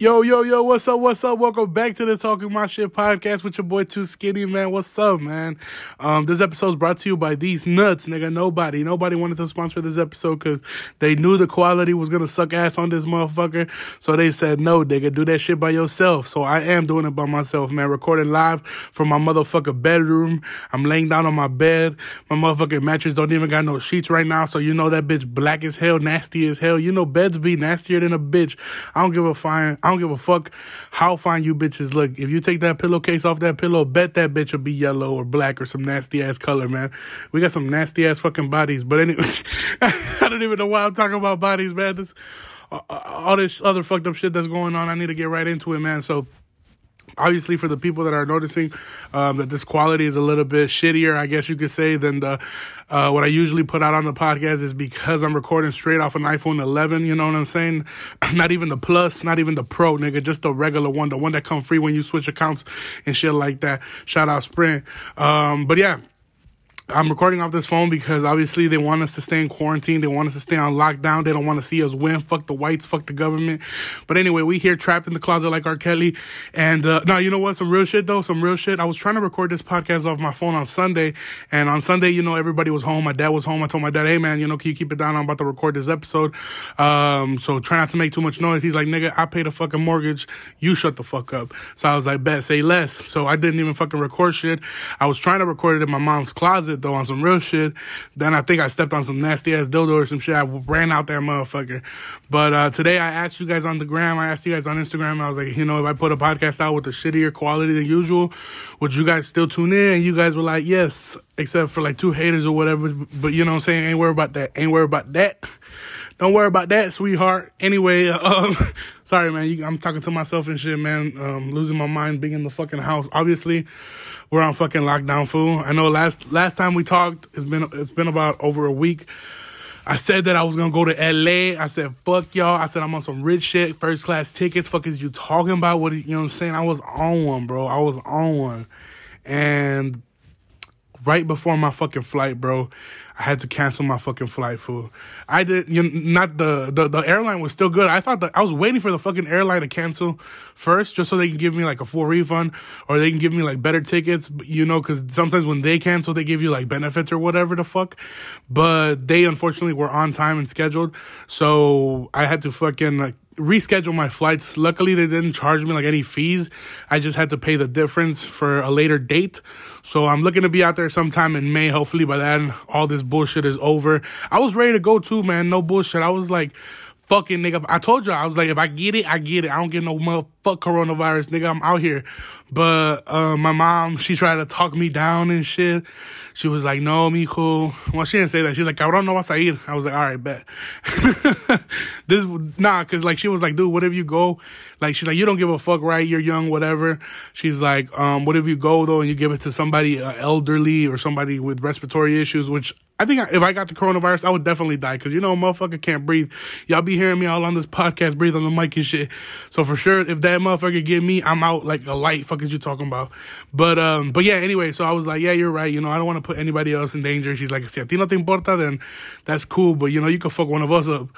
Yo, yo, yo, what's up? What's up? Welcome back to the Talking My Shit podcast with your boy Too Skinny, man. What's up, man? Um, this episode is brought to you by These Nuts, nigga. Nobody, nobody wanted to sponsor this episode because they knew the quality was gonna suck ass on this motherfucker. So they said, no, nigga, do that shit by yourself. So I am doing it by myself, man. Recording live from my motherfucker bedroom. I'm laying down on my bed. My motherfucking mattress don't even got no sheets right now. So you know that bitch black as hell, nasty as hell. You know beds be nastier than a bitch. I don't give a fine. I don't give a fuck how fine you bitches look. If you take that pillowcase off that pillow, bet that bitch will be yellow or black or some nasty ass color, man. We got some nasty ass fucking bodies. But anyway, I don't even know why I'm talking about bodies, man. This uh, uh, all this other fucked up shit that's going on. I need to get right into it, man. So obviously for the people that are noticing um, that this quality is a little bit shittier i guess you could say than the uh, what i usually put out on the podcast is because i'm recording straight off an iphone 11 you know what i'm saying? Not even the plus not even the pro nigga just the regular one the one that come free when you switch accounts and shit like that. Shout out sprint. Um, but yeah I'm recording off this phone because obviously they want us to stay in quarantine. They want us to stay on lockdown. They don't want to see us win. Fuck the whites. Fuck the government. But anyway, we here trapped in the closet like R. Kelly. And uh, now you know what? Some real shit though. Some real shit. I was trying to record this podcast off my phone on Sunday, and on Sunday, you know, everybody was home. My dad was home. I told my dad, "Hey man, you know, can you keep it down? I'm about to record this episode. Um, so try not to make too much noise." He's like, "Nigga, I paid a fucking mortgage. You shut the fuck up." So I was like, "Bet, say less." So I didn't even fucking record shit. I was trying to record it in my mom's closet though on some real shit. Then I think I stepped on some nasty ass dildo or some shit. I ran out that motherfucker. But uh, today I asked you guys on the gram, I asked you guys on Instagram, I was like, you know, if I put a podcast out with a shittier quality than usual, would you guys still tune in? And you guys were like, yes, except for like two haters or whatever. But you know what I'm saying? Ain't worry about that. Ain't worry about that. Don't worry about that, sweetheart. Anyway, um, sorry, man. You, I'm talking to myself and shit, man. Um, losing my mind being in the fucking house. Obviously, we're on fucking lockdown, fool. I know last last time we talked, it's been it's been about over a week. I said that I was gonna go to LA. I said, fuck y'all. I said I'm on some rich shit, first class tickets. Fuck is you talking about? What you know what I'm saying? I was on one, bro. I was on one. And right before my fucking flight, bro, I had to cancel my fucking flight, fool. I did, you know, not the, the, the airline was still good. I thought that I was waiting for the fucking airline to cancel first just so they can give me like a full refund or they can give me like better tickets, you know, cause sometimes when they cancel, they give you like benefits or whatever the fuck. But they unfortunately were on time and scheduled. So I had to fucking like, reschedule my flights. Luckily, they didn't charge me like any fees. I just had to pay the difference for a later date. So I'm looking to be out there sometime in May. Hopefully by then all this bullshit is over. I was ready to go too, man. No bullshit. I was like, fucking nigga. I told you I was like, if I get it, I get it. I don't get no motherfuck coronavirus, nigga. I'm out here. But uh, my mom, she tried to talk me down and shit. She was like, no, mijo. Well, she didn't say that. She's like, cabrón, no vas a ir. I was like, all right, bet. this, nah, cause like, she was like, dude, whatever you go, like, she's like, you don't give a fuck, right? You're young, whatever. She's like, um, what if you go though and you give it to somebody uh, elderly or somebody with respiratory issues, which I think if I got the coronavirus, I would definitely die. Cause you know, motherfucker can't breathe. Y'all be hearing me all on this podcast, breathe on the mic and shit. So for sure, if that motherfucker get me, I'm out like a light. Fuck is you talking about? But, um, but yeah, anyway, so I was like, yeah, you're right. You know, I don't want to put anybody else in danger. She's like, si a ti no te importa, then that's cool. But you know, you can fuck one of us up.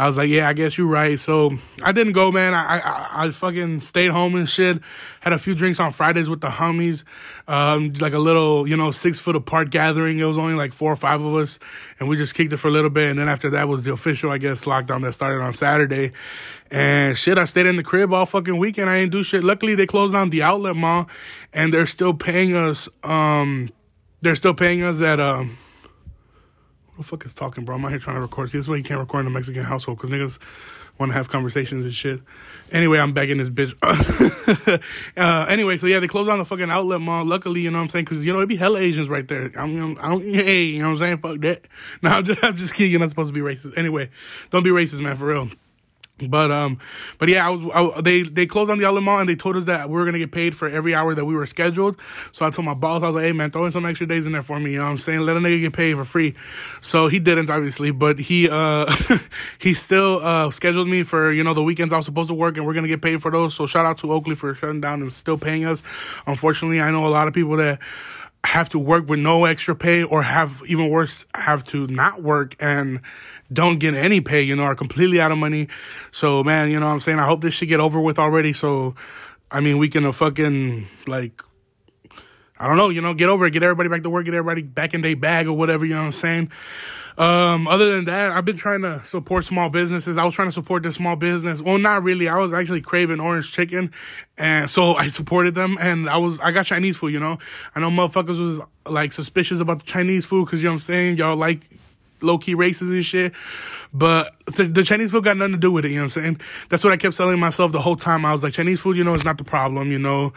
I was like, yeah, I guess you're right. So I didn't go, man. I, I, I fucking stayed home and shit. Had a few drinks on Fridays with the homies. Um, like a little, you know, six foot apart gathering. It was only like four or five of us. And we just kicked it for a little bit. And then after that was the official, I guess, lockdown that started on Saturday. And shit, I stayed in the crib all fucking weekend. I didn't do shit. Luckily, they closed down the outlet mall and they're still paying us, um, they're still paying us at, um, the fuck is talking, bro? I'm out here trying to record. See, this is why you can't record in a Mexican household because niggas want to have conversations and shit. Anyway, I'm begging this bitch. uh, anyway, so yeah, they closed down the fucking outlet mall. Luckily, you know what I'm saying? Because, you know, it'd be hella Asians right there. I'm, I don't, hey, you know what I'm saying? Fuck that. No, I'm just, I'm just kidding. You're not supposed to be racist. Anyway, don't be racist, man, for real. But um, but yeah, I was I, they they closed on the mall and they told us that we were gonna get paid for every hour that we were scheduled. So I told my boss, I was like, hey man, throw in some extra days in there for me. You know what I'm saying? Let a nigga get paid for free. So he didn't obviously, but he uh he still uh scheduled me for you know the weekends I was supposed to work and we're gonna get paid for those. So shout out to Oakley for shutting down and still paying us. Unfortunately, I know a lot of people that have to work with no extra pay or have even worse have to not work and don't get any pay you know are completely out of money. So man you know what i'm saying? I hope this should get over with already. So i mean we can uh, fucking like i don't know you know get over it. Get everybody back to work. Get everybody back in their bag or whatever you know what i'm saying um, other than that, I've been trying to support small businesses. I was trying to support the small business. Well, not really. I was actually craving orange chicken, and so I supported them. And I was I got Chinese food. You know, I know motherfuckers was like suspicious about the Chinese food because you know what I'm saying. Y'all like low key racist and shit. But the, the, Chinese food got nothing to do with it, you know what I'm saying? That's what I kept telling myself the whole time. I was like, Chinese food, you know, is not the problem, you know.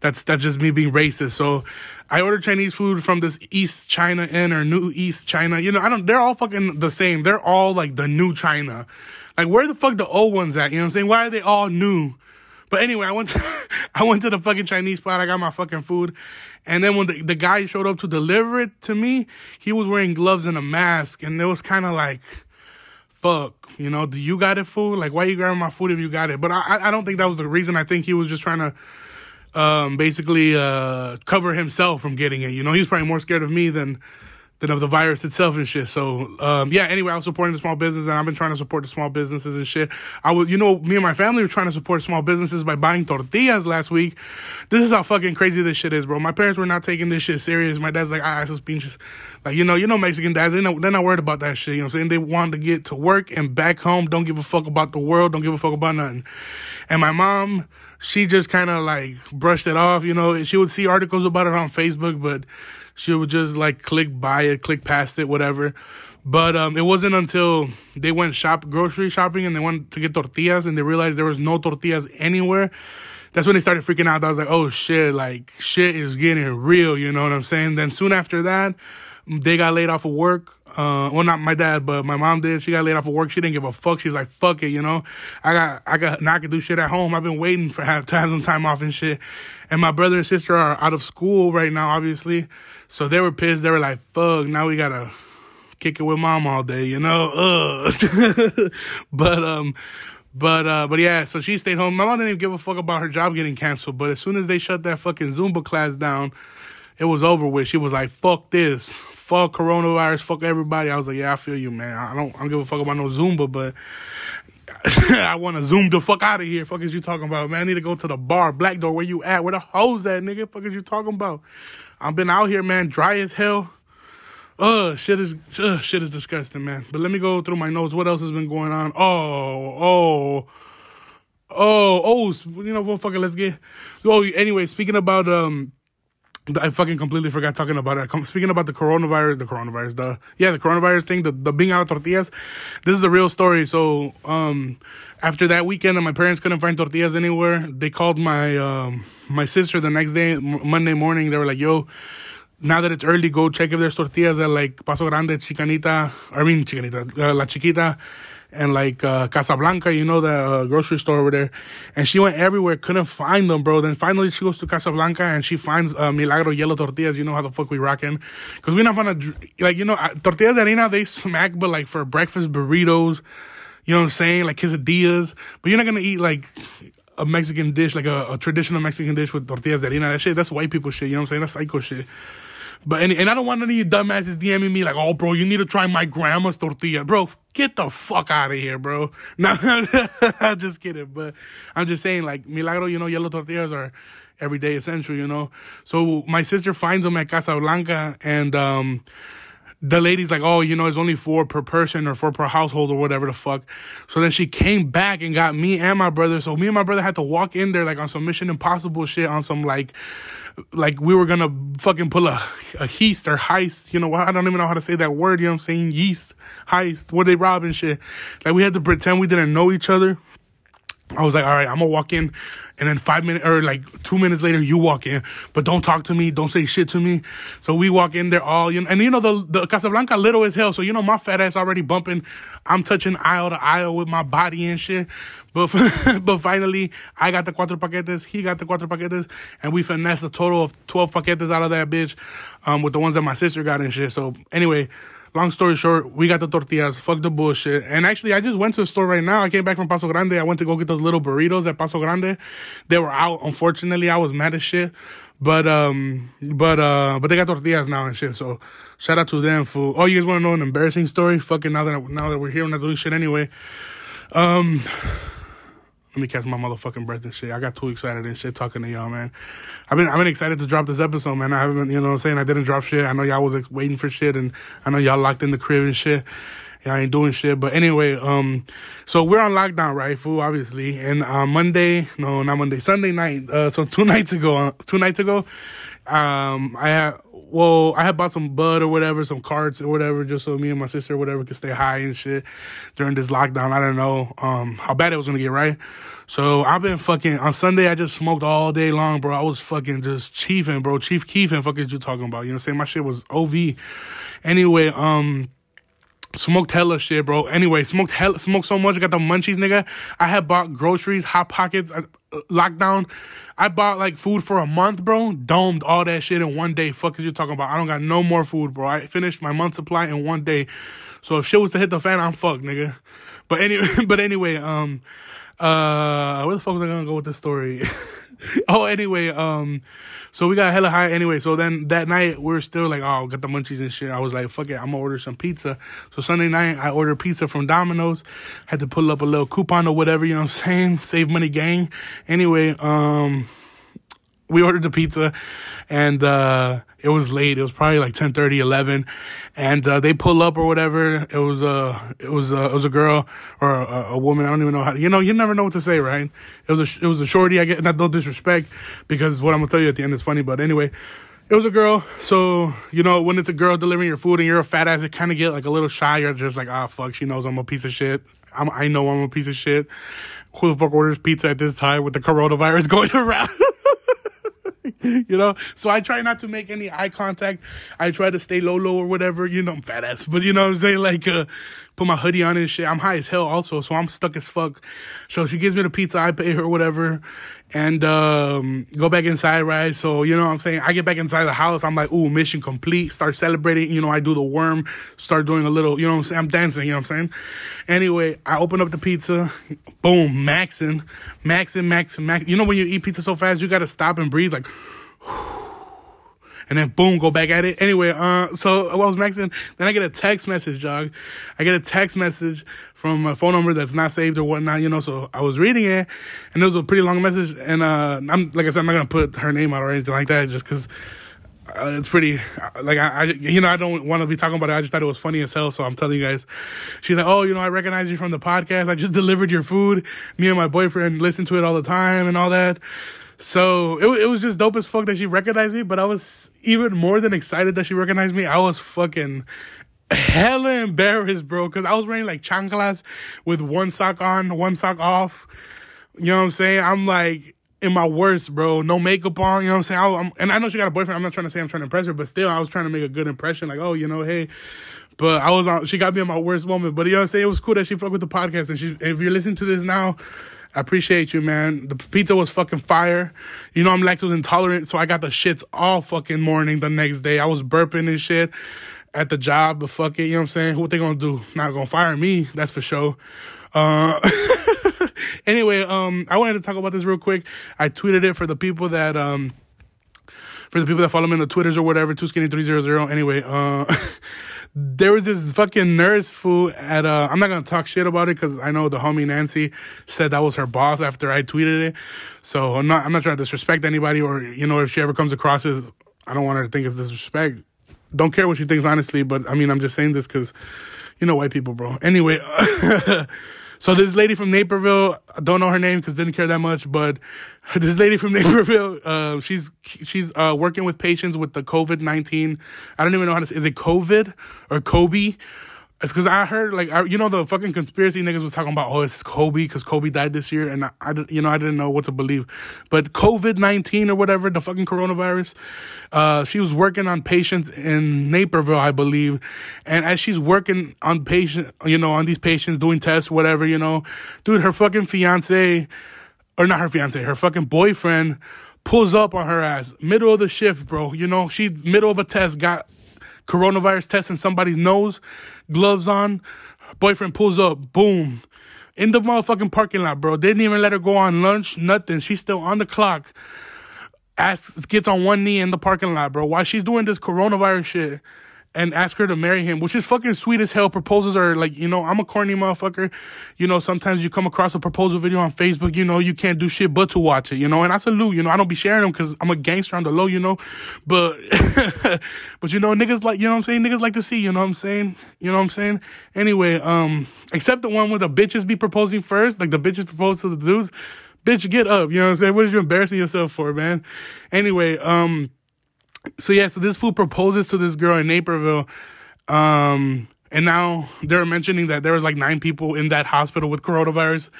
That's that's just me being racist. So I ordered Chinese food from this East China Inn or New East China. You know, I don't they're all fucking the same. They're all like the new China. Like where the fuck the old ones at? You know what I'm saying? Why are they all new? But anyway, I went to I went to the fucking Chinese spot. I got my fucking food. And then when the, the guy showed up to deliver it to me, he was wearing gloves and a mask. And it was kind of like, fuck, you know, do you got it, food? Like, why you grabbing my food if you got it? But I, I don't think that was the reason. I think he was just trying to um, basically uh, cover himself from getting it. You know, he's probably more scared of me than than of the virus itself and shit. So, um, yeah, anyway, I was supporting the small business and I've been trying to support the small businesses and shit. I was, you know, me and my family were trying to support small businesses by buying tortillas last week. This is how fucking crazy this shit is, bro. My parents were not taking this shit serious. My dad's like, ah, esos pinches. Like, you know, you know, Mexican dads, they know, they're not worried about that shit. You know what I'm saying? They want to get to work and back home. Don't give a fuck about the world. Don't give a fuck about nothing. And my mom, she just kind of like brushed it off. You know, she would see articles about it on Facebook, but she would just like click by it, click past it, whatever. But um, it wasn't until they went shop grocery shopping and they went to get tortillas and they realized there was no tortillas anywhere. That's when they started freaking out. I was like, oh shit, like shit is getting real. You know what I'm saying? Then soon after that, they got laid off of work. Uh, well, not my dad, but my mom did. She got laid off of work. She didn't give a fuck. She's like, fuck it, you know. I got, I got, now I can do shit at home. I've been waiting for have to have some time off and shit. And my brother and sister are out of school right now, obviously. So they were pissed. They were like, fuck, now we gotta kick it with mom all day, you know? But, um, but, uh, but yeah, so she stayed home. My mom didn't even give a fuck about her job getting canceled. But as soon as they shut that fucking Zumba class down, it was over with. She was like, fuck this. Fuck coronavirus. Fuck everybody. I was like, yeah, I feel you, man. I don't, I don't give a fuck about no Zumba, but I want to zoom the fuck out of here. Fuck is you talking about, man? I need to go to the bar. Black door, where you at? Where the hoes at, nigga? Fuck is you talking about? I've been out here, man, dry as hell. Uh, shit is uh, shit is disgusting, man. But let me go through my notes. What else has been going on? Oh, oh, oh, oh. You know what? Fucking let's get. Oh, anyway, speaking about um. I fucking completely forgot talking about it. Speaking about the coronavirus, the coronavirus, the yeah, the coronavirus thing, the the being out of tortillas. This is a real story. So, um, after that weekend and my parents couldn't find tortillas anywhere, they called my um, my sister the next day, Monday morning. They were like, "Yo, now that it's early, go check if there's tortillas at like Paso Grande, Chicanita, I mean Chicanita, uh, La Chiquita, and like uh, Casablanca, you know, the uh, grocery store over there. And she went everywhere, couldn't find them, bro. Then finally she goes to Casablanca and she finds uh, Milagro yellow tortillas. You know how the fuck we rocking. Because we're not gonna, like, you know, tortillas de harina, they smack, but like for breakfast burritos, you know what I'm saying? Like quesadillas. But you're not gonna eat like a Mexican dish, like a, a traditional Mexican dish with tortillas de harina. That shit, that's white people shit. You know what I'm saying? That's psycho shit. But and, and I don't want any of you dumbasses DMing me like, oh, bro, you need to try my grandma's tortilla, bro. Get the fuck out of here, bro. No, I'm just kidding. But I'm just saying, like, Milagro, you know, yellow tortillas are everyday essential, you know. So my sister finds them at Casablanca, and um, the lady's like, oh, you know, it's only four per person or four per household or whatever the fuck. So then she came back and got me and my brother. So me and my brother had to walk in there like on some Mission Impossible shit, on some like, like we were gonna fucking pull a, a heist or heist. You know, I don't even know how to say that word. You know what I'm saying? Yeast, heist. What they robbing shit? Like we had to pretend we didn't know each other. I was like, all right, I'm gonna walk in, and then five minutes or like two minutes later, you walk in, but don't talk to me, don't say shit to me. So we walk in there all, you know, and you know the the Casablanca little as hell, so you know my fat ass already bumping. I'm touching aisle to aisle with my body and shit. But but finally, I got the cuatro paquetes, he got the cuatro paquetes, and we finessed a total of twelve paquetes out of that bitch, um, with the ones that my sister got and shit. So anyway long story short, we got the tortillas. Fuck the bullshit. And actually, I just went to the store right now. I came back from Paso Grande. I went to go get those little burritos at Paso Grande. They were out. Unfortunately, I was mad as shit. But um, but uh, but they got tortillas now and shit. So shout out to them, for. Oh, you guys want to know an embarrassing story? Fucking now that now that we're here, we're not doing shit anyway. Um, let me catch my motherfucking breath and shit. I got too excited and shit talking to y'all, man. I've been I've been excited to drop this episode, man. I haven't, you know, what I'm saying I didn't drop shit. I know y'all was waiting for shit, and I know y'all locked in the crib and shit. Y'all ain't doing shit. But anyway, um, so we're on lockdown, right, fool? Obviously, and uh, Monday, no, not Monday, Sunday night. Uh, so two nights ago, uh, two nights ago, um, I had well, I had bought some bud or whatever, some cards or whatever, just so me and my sister or whatever could stay high and shit during this lockdown. I don't know um how bad it was gonna get, right? So I've been fucking on Sunday. I just smoked all day long, bro. I was fucking just chiefing, bro. Chief Keefing, fucking you talking about? You know what I'm saying? My shit was OV. Anyway, um smoked hella shit, bro. Anyway, smoked hella, smoked so much, I got the munchies, nigga. I had bought groceries, hot pockets, uh, lockdown. I bought like food for a month, bro. Domed all that shit in one day. Fuck is you talking about? I don't got no more food, bro. I finished my month supply in one day. So if shit was to hit the fan, I'm fucked, nigga. But anyway, but anyway, um, uh, where the fuck was I gonna go with this story? oh, anyway, um, so we got hella high anyway. So then that night we are still like, oh, got the munchies and shit. I was like, fuck it, I'm gonna order some pizza. So Sunday night I ordered pizza from Domino's. Had to pull up a little coupon or whatever, you know what I'm saying? Save money gang. Anyway, um, we ordered the pizza and uh it was late. It was probably like 10 30 11 and uh they pull up or whatever. It was uh it was uh, it was a girl or a, a, woman. I don't even know how you know you never know what to say right? It was a it was a shorty i get not no disrespect because what i'm gonna tell you at the end is funny but anyway it was a girl. So you know when it's a girl delivering your food and you're a fat ass it kind of get like a little shy. You're just like ah oh, fuck she knows i'm a piece of shit. I'm, i know i'm a piece of shit. Who the fuck orders pizza at this time with the coronavirus going around you know? So I try not to make any eye contact. I try to stay low, low or whatever. You know, I'm fat ass, but you know what I'm saying? Like, uh, put my hoodie on and shit. I'm high as hell also, so I'm stuck as fuck. So she gives me the pizza, I pay her whatever, and um, go back inside, right? So, you know what I'm saying? I get back inside the house, I'm like, ooh, mission complete. Start celebrating, you know, I do the worm, start doing a little, you know what I'm saying? I'm dancing, you know what I'm saying? Anyway, I open up the pizza, boom, maxing, maxing, maxing, maxing. You know when you eat pizza so fast, you gotta stop and breathe, like, and then boom, go back at it. Anyway, uh, so I was maxing. Then I get a text message, jog. I get a text message from a phone number that's not saved or whatnot, you know. So I was reading it, and it was a pretty long message. And uh, I'm like I said, I'm not gonna put her name out or anything like that, just because. Uh, it's pretty like I, I you know I don't want to be talking about it. I just thought it was funny as hell, so I'm telling you guys. She's like, "Oh, you know, I recognize you from the podcast. I just delivered your food. Me and my boyfriend listen to it all the time and all that." So it, it was just dope as fuck that she recognized me, but I was even more than excited that she recognized me. I was fucking hella embarrassed, bro, because I was wearing like chanclas with one sock on, one sock off. You know what I'm saying? I'm like in my worst, bro. No makeup on. You know what I'm saying? I, am and I know she got a boyfriend. I'm not trying to say I'm trying to impress her, but still, I was trying to make a good impression. Like, oh, you know, hey. But I was on. She got me in my worst moment. But you know what I'm saying? It was cool that she fucked with the podcast. And she, if you're listening to this now, I appreciate you, man. The pizza was fucking fire. You know I'm lactose intolerant, so I got the shits all fucking morning the next day. I was burping and shit at the job, but fuck it, you know what I'm saying? What they gonna do? Not gonna fire me, that's for sure. Uh, anyway, um, I wanted to talk about this real quick. I tweeted it for the people that um, for the people that follow me on the Twitters or whatever, too skinny three zero zero. Anyway, uh. there was this fucking nurse fool at uh I'm not gonna talk shit about it because I know the homie Nancy said that was her boss after I tweeted it. So I'm not I'm not trying to disrespect anybody or you know if she ever comes across as I don't want her to think it's disrespect. Don't care what she thinks honestly, but I mean I'm just saying this because you know white people, bro. Anyway. So this lady from Naperville, I don't know her name because didn't care that much, but this lady from Naperville, uh, she's she's uh, working with patients with the COVID nineteen. I don't even know how to say. Is it COVID or Kobe? It's because I heard like I, you know the fucking conspiracy niggas was talking about oh it's Kobe because Kobe died this year and I, I you know I didn't know what to believe, but COVID nineteen or whatever the fucking coronavirus, uh, she was working on patients in Naperville I believe, and as she's working on patient you know on these patients doing tests whatever you know, dude her fucking fiance, or not her fiance her fucking boyfriend pulls up on her ass. Middle of the shift bro you know she middle of a test got coronavirus test in somebody's nose, gloves on. Boyfriend pulls up, boom, in the motherfucking parking lot, bro. Didn't even let her go on lunch, nothing. She's still on the clock. asks gets on one knee in the parking lot, bro, while she's doing this coronavirus shit and ask her to marry him, which is fucking sweet as hell. Proposals are like, you know, I'm a corny motherfucker. You know, sometimes you come across a proposal video on Facebook, you know, you can't do shit but to watch it, you know, and I salute, you know, I don't be sharing them because I'm a gangster on the low, you know, but, but you know, niggas like, you know what I'm saying? Niggas like to see, you know what I'm saying? You know what I'm saying? Anyway, um, except the one where the bitches be proposing first, like the bitches propose to the dudes. Bitch, get up. You know what I'm saying? What are you embarrassing yourself for, man? Anyway, um, so yeah, so this fool proposes to this girl in Naperville. Um, and now they're mentioning that there was like nine people in that hospital with coronavirus.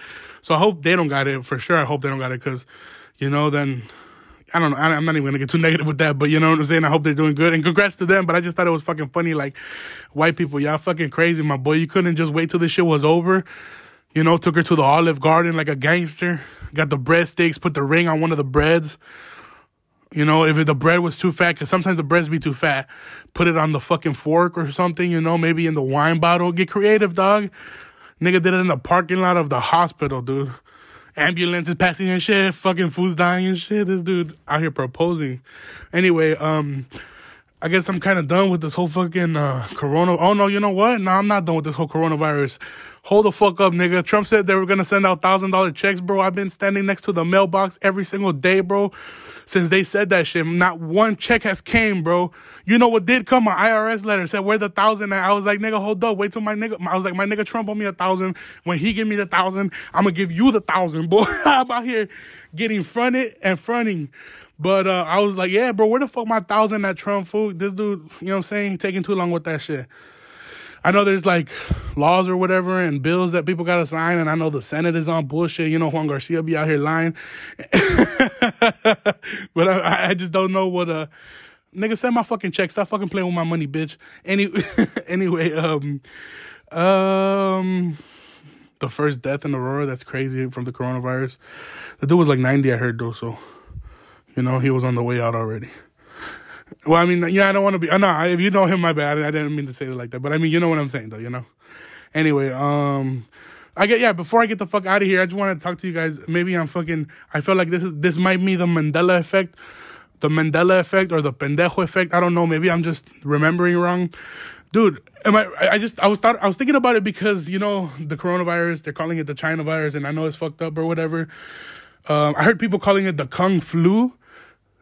So I hope they don't got it for sure. I hope they don't got it because, you know, then I don't know. I'm not even gonna get too negative with that, but you know what I'm saying. I hope they're doing good and congrats to them. But I just thought it was fucking funny. Like white people, y'all fucking crazy, my boy. You couldn't just wait till this shit was over. You know, took her to the Olive Garden like a gangster. Got the breadsticks, put the ring on one of the breads. You know, if the bread was too fat, because sometimes the breads be too fat, put it on the fucking fork or something, you know, maybe in the wine bottle. Get creative, dog. Nigga did it in the parking lot of the hospital, dude. Ambulances passing and shit, fucking foods dying and shit. This dude out here proposing. Anyway, um, I guess I'm kind of done with this whole fucking uh, corona. Oh no, you know what? No, I'm not done with this whole coronavirus. Hold the fuck up, nigga. Trump said they were gonna send out thousand dollar checks, bro. I've been standing next to the mailbox every single day, bro since they said that shit. Not one check has came, bro. You know what did come? My IRS letter said where the thousand at. I was like, nigga, hold up, wait till my nigga. I was like, my nigga Trump owe me a thousand. When he give me the thousand, I'm gonna give you the thousand, boy. I'm out here getting fronted and fronting. But uh, I was like, yeah, bro, where the fuck my thousand at Trump food? This dude, you know what I'm saying? Taking too long with that shit. I know there's like laws or whatever and bills that people gotta sign, and I know the Senate is on bullshit. You know, Juan Garcia be out here lying, but I, I just don't know what uh nigga send my fucking check. Stop fucking playing with my money, bitch. Any anyway, um, um, the first death in Aurora. That's crazy from the coronavirus. The dude was like 90, I heard though. So, you know, he was on the way out already. Well, I mean, yeah, I don't want to be. Uh, no, if you know him, my bad. I didn't mean to say it like that, but I mean, you know what I'm saying, though. You know. Anyway, um, I get yeah. Before I get the fuck out of here, I just want to talk to you guys. Maybe I'm fucking. I feel like this is this might be the Mandela effect, the Mandela effect, or the pendejo effect. I don't know. Maybe I'm just remembering wrong. Dude, am I? I just I was thought I was thinking about it because you know the coronavirus. They're calling it the China virus, and I know it's fucked up or whatever. Um, I heard people calling it the Kung flu.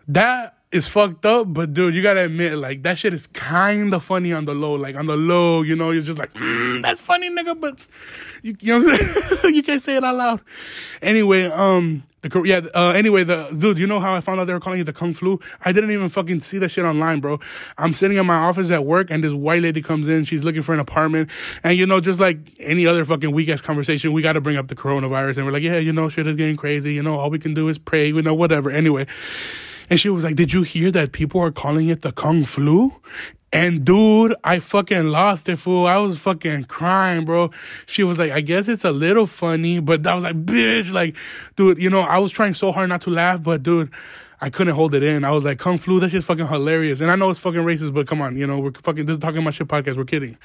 That is fucked up, but dude, you gotta admit, like that shit is kind of funny on the low. Like on the low, you know, you're just like, mm, that's funny, nigga, but you, you know, what I'm saying? you can't say it out loud. Anyway, um, the yeah, uh, anyway, the dude, you know how I found out they were calling it the kung flu? I didn't even fucking see that shit online, bro. I'm sitting in my office at work, and this white lady comes in. She's looking for an apartment, and you know, just like any other fucking weak ass conversation, we got to bring up the coronavirus, and we're like, yeah, you know, shit is getting crazy. You know, all we can do is pray. You know, whatever. Anyway. And she was like, Did you hear that people are calling it the Kung Flu? And dude, I fucking lost it, fool. I was fucking crying, bro. She was like, I guess it's a little funny, but I was like, bitch, like, dude, you know, I was trying so hard not to laugh, but dude, I couldn't hold it in. I was like, Kung Flu, that shit's fucking hilarious. And I know it's fucking racist, but come on, you know, we're fucking, this is Talking about Shit podcast. We're kidding.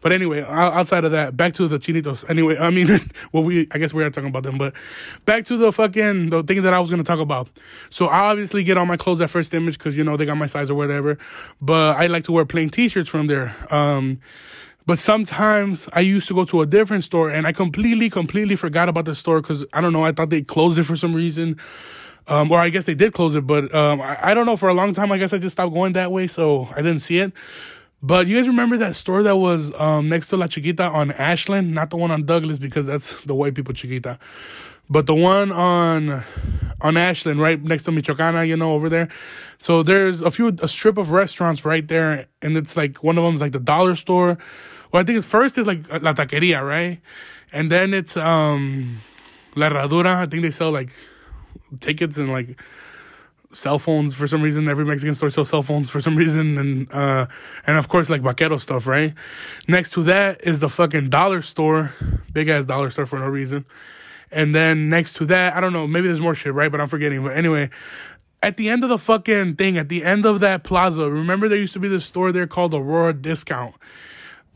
But anyway, outside of that, back to the chinitos. Anyway, I mean, well, we, I guess we are talking about them, but back to the fucking, the thing that I was to talk about. So I obviously get all my clothes at first image because, you know, they got my size or whatever. But I like to wear plain t shirts from there. Um, but sometimes I used to go to a different store and I completely, completely forgot about the store because I don't know, I thought they closed it for some reason. Um, or I guess they did close it, but um, I, I, don't know. For a long time, I guess I just stopped going that way, so I didn't see it. But you guys remember that store that was um, next to La Chiquita on Ashland? Not the one on Douglas because that's the white people Chiquita, but the one on on Ashland, right next to Michoacana, you know, over there. So there's a few a strip of restaurants right there, and it's like one of them is like the dollar store. Well, I think it's first is like La Taqueria, right? And then it's um La Herradura. I think they sell like tickets and like cell phones for some reason. Every Mexican store sells cell phones for some reason, and uh, and of course like vaquero stuff, right? Next to that is the fucking dollar store, big ass dollar store for no reason. And then next to that, I don't know, maybe there's more shit, right? But I'm forgetting. But anyway, at the end of the fucking thing, at the end of that plaza, remember there used to be this store there called Aurora Discount,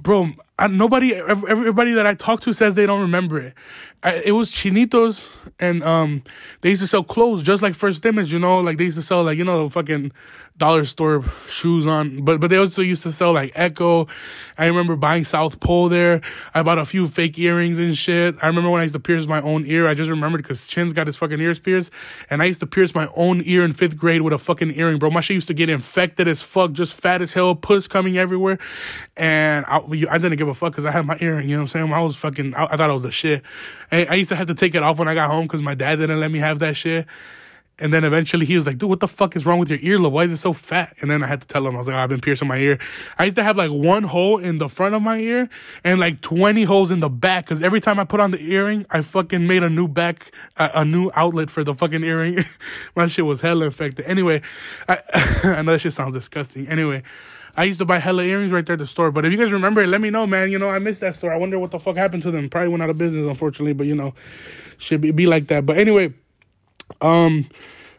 bro. I, nobody, everybody that I talk to says they don't remember it. I, it was Chinitos, and um, they used to sell clothes just like First Image, you know, like they used to sell like you know the fucking dollar store shoes on, but but they also used to sell like Ecko. I remember buying South Pole there. I bought a few fake earrings and shit. I remember when I used to pierce my own ear. I just remembered because Chin's got his fucking ears pierced, and I used to pierce my own ear in fifth grade with a fucking earring, bro. My shit used to get infected as fuck, just fat as hell, puss coming everywhere, and I, I didn't give a fuck because I had my earring. You know what I'm saying? I was fucking. I, I thought I was the shit. And I used to have to take it off when I got home because my dad didn't let me have that shit. And then eventually he was like, dude, what the fuck is wrong with your earlobe? Why is it so fat? And then I had to tell him, I was like, oh, I've been piercing my ear. I used to have like one hole in the front of my ear and like 20 holes in the back. Cause every time I put on the earring, I fucking made a new back, a, a new outlet for the fucking earring. my shit was hella infected. Anyway, I, I know that shit sounds disgusting. Anyway, I used to buy hella earrings right there at the store. But if you guys remember it, let me know, man. You know, I missed that store. I wonder what the fuck happened to them. Probably went out of business, unfortunately. But you know, should be, be like that. But anyway, um,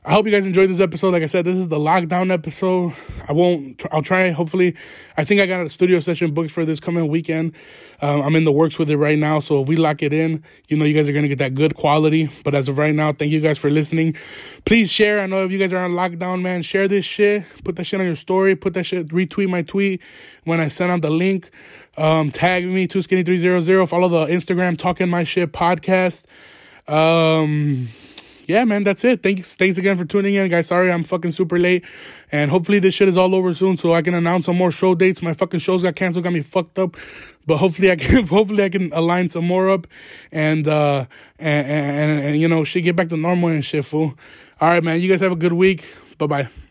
I hope you guys enjoyed this episode. Like I said, this is the lockdown episode. I won't. I'll try. Hopefully, I think I got a studio session booked for this coming weekend. Um, I'm in the works with it right now. So if we lock it in, you know, you guys are gonna get that good quality. But as of right now, thank you guys for listening. Please share. I know if you guys are on lockdown, man, share this shit. Put that shit on your story. Put that shit. Retweet my tweet when I send out the link. Um, tag me too skinny three zero zero. Follow the Instagram talking my shit podcast. Um yeah, man, that's it. Thanks, thanks again for tuning in, guys. Sorry I'm fucking super late, and hopefully this shit is all over soon, so I can announce some more show dates. My fucking shows got canceled, got me fucked up, but hopefully I can, hopefully I can align some more up, and uh, and and, and, you know, shit get back to normal and shit, fool. All right, man. You guys have a good week. Bye bye.